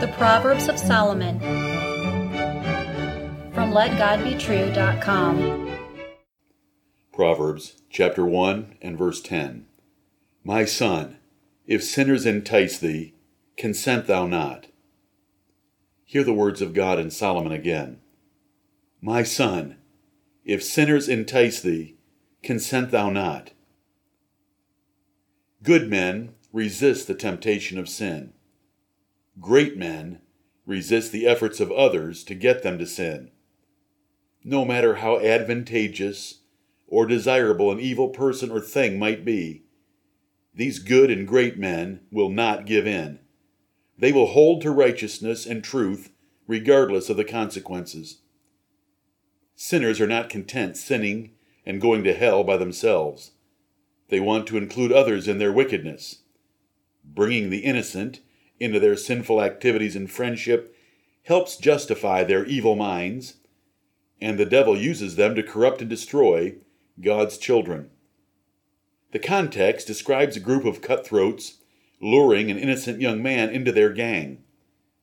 The Proverbs of Solomon from LetGodBetrue.com. Proverbs chapter 1 and verse 10. My son, if sinners entice thee, consent thou not. Hear the words of God in Solomon again. My son, if sinners entice thee, consent thou not. Good men resist the temptation of sin. Great men resist the efforts of others to get them to sin. No matter how advantageous or desirable an evil person or thing might be, these good and great men will not give in. They will hold to righteousness and truth regardless of the consequences. Sinners are not content sinning and going to hell by themselves. They want to include others in their wickedness. Bringing the innocent into their sinful activities and friendship helps justify their evil minds, and the devil uses them to corrupt and destroy God's children. The context describes a group of cutthroats luring an innocent young man into their gang.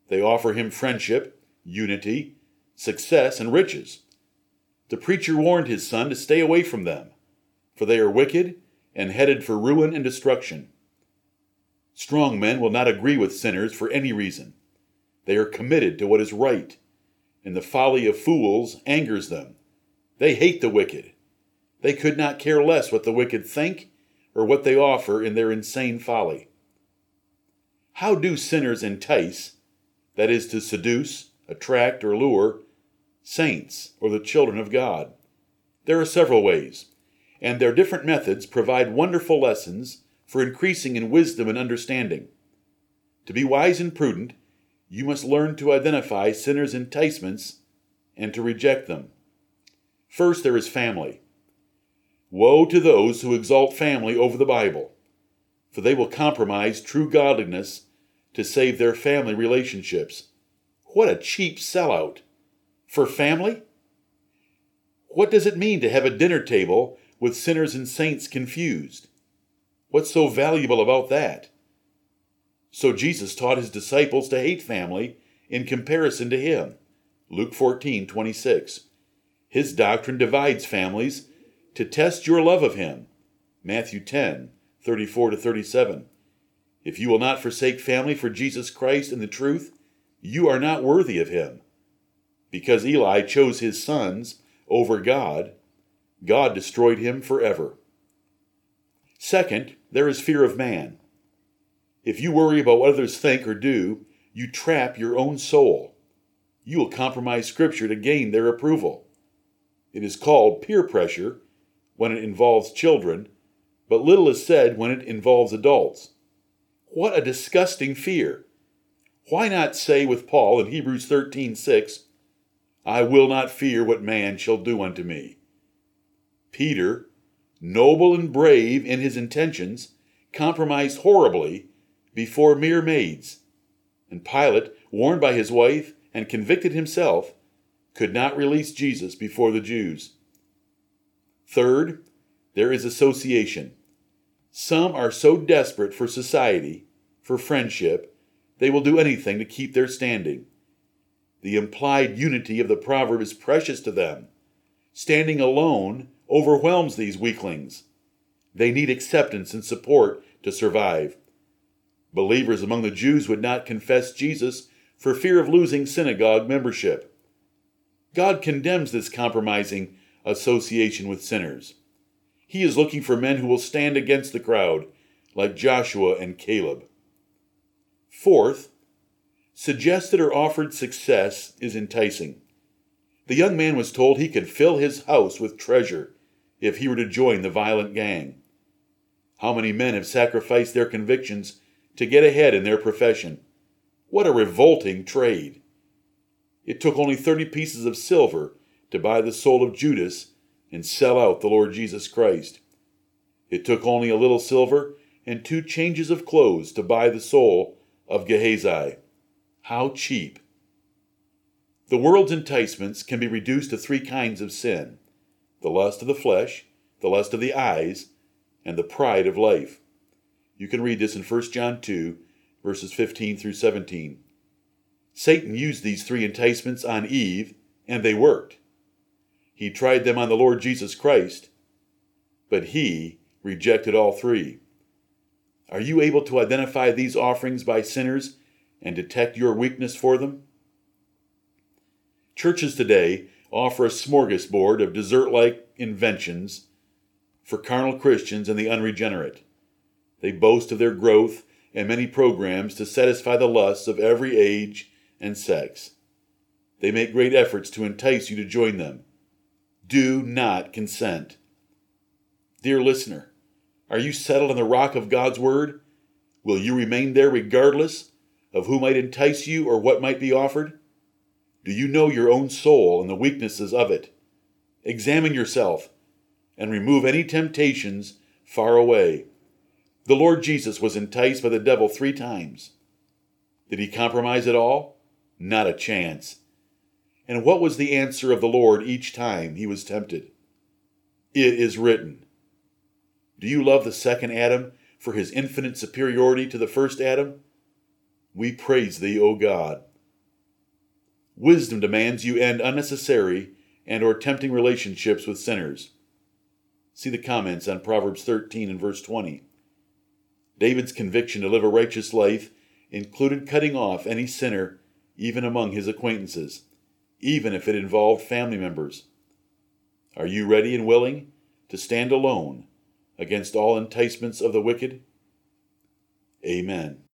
They offer him friendship, unity, success, and riches. The preacher warned his son to stay away from them, for they are wicked and headed for ruin and destruction. Strong men will not agree with sinners for any reason. They are committed to what is right, and the folly of fools angers them. They hate the wicked. They could not care less what the wicked think or what they offer in their insane folly. How do sinners entice, that is, to seduce, attract, or lure, saints or the children of God? There are several ways, and their different methods provide wonderful lessons for increasing in wisdom and understanding. To be wise and prudent, you must learn to identify sinners' enticements and to reject them. First, there is family. Woe to those who exalt family over the Bible, for they will compromise true godliness to save their family relationships. What a cheap sellout! For family? What does it mean to have a dinner table with sinners and saints confused? What's so valuable about that? So Jesus taught his disciples to hate family in comparison to him. Luke 14, 26. His doctrine divides families to test your love of him. Matthew 10, 34 to 37. If you will not forsake family for Jesus Christ and the truth, you are not worthy of him. Because Eli chose his sons over God, God destroyed him forever. Second, there is fear of man. If you worry about what others think or do, you trap your own soul. You will compromise Scripture to gain their approval. It is called peer pressure when it involves children, but little is said when it involves adults. What a disgusting fear! Why not say with Paul in Hebrews 13:6, I will not fear what man shall do unto me? Peter, noble and brave in his intentions, compromised horribly before mere maids. And Pilate, warned by his wife and convicted himself, could not release Jesus before the Jews. Third, there is association. Some are so desperate for society, for friendship, they will do anything to keep their standing. The implied unity of the proverb is precious to them. Standing alone overwhelms these weaklings. They need acceptance and support to survive. Believers among the Jews would not confess Jesus for fear of losing synagogue membership. God condemns this compromising association with sinners. He is looking for men who will stand against the crowd, like Joshua and Caleb. Fourth, suggested or offered success is enticing. The young man was told he could fill his house with treasure if he were to join the violent gang. How many men have sacrificed their convictions to get ahead in their profession? What a revolting trade! It took only 30 pieces of silver to buy the soul of Judas and sell out the Lord Jesus Christ. It took only a little silver and two changes of clothes to buy the soul of Gehazi. How cheap! The world's enticements can be reduced to three kinds of sin the lust of the flesh, the lust of the eyes, and the pride of life. You can read this in 1 John 2, verses 15 through 17. Satan used these three enticements on Eve, and they worked. He tried them on the Lord Jesus Christ, but he rejected all three. Are you able to identify these offerings by sinners and detect your weakness for them? Churches today offer a smorgasbord of dessert like inventions for carnal Christians and the unregenerate. They boast of their growth and many programs to satisfy the lusts of every age and sex. They make great efforts to entice you to join them. Do not consent. Dear listener, are you settled on the rock of God's Word? Will you remain there regardless of who might entice you or what might be offered? Do you know your own soul and the weaknesses of it? Examine yourself and remove any temptations far away. The Lord Jesus was enticed by the devil three times. Did he compromise at all? Not a chance. And what was the answer of the Lord each time he was tempted? It is written. Do you love the second Adam for his infinite superiority to the first Adam? We praise thee, O God. Wisdom demands you end unnecessary and or tempting relationships with sinners. See the comments on Proverbs 13 and verse 20. David's conviction to live a righteous life included cutting off any sinner, even among his acquaintances, even if it involved family members. Are you ready and willing to stand alone against all enticements of the wicked? Amen.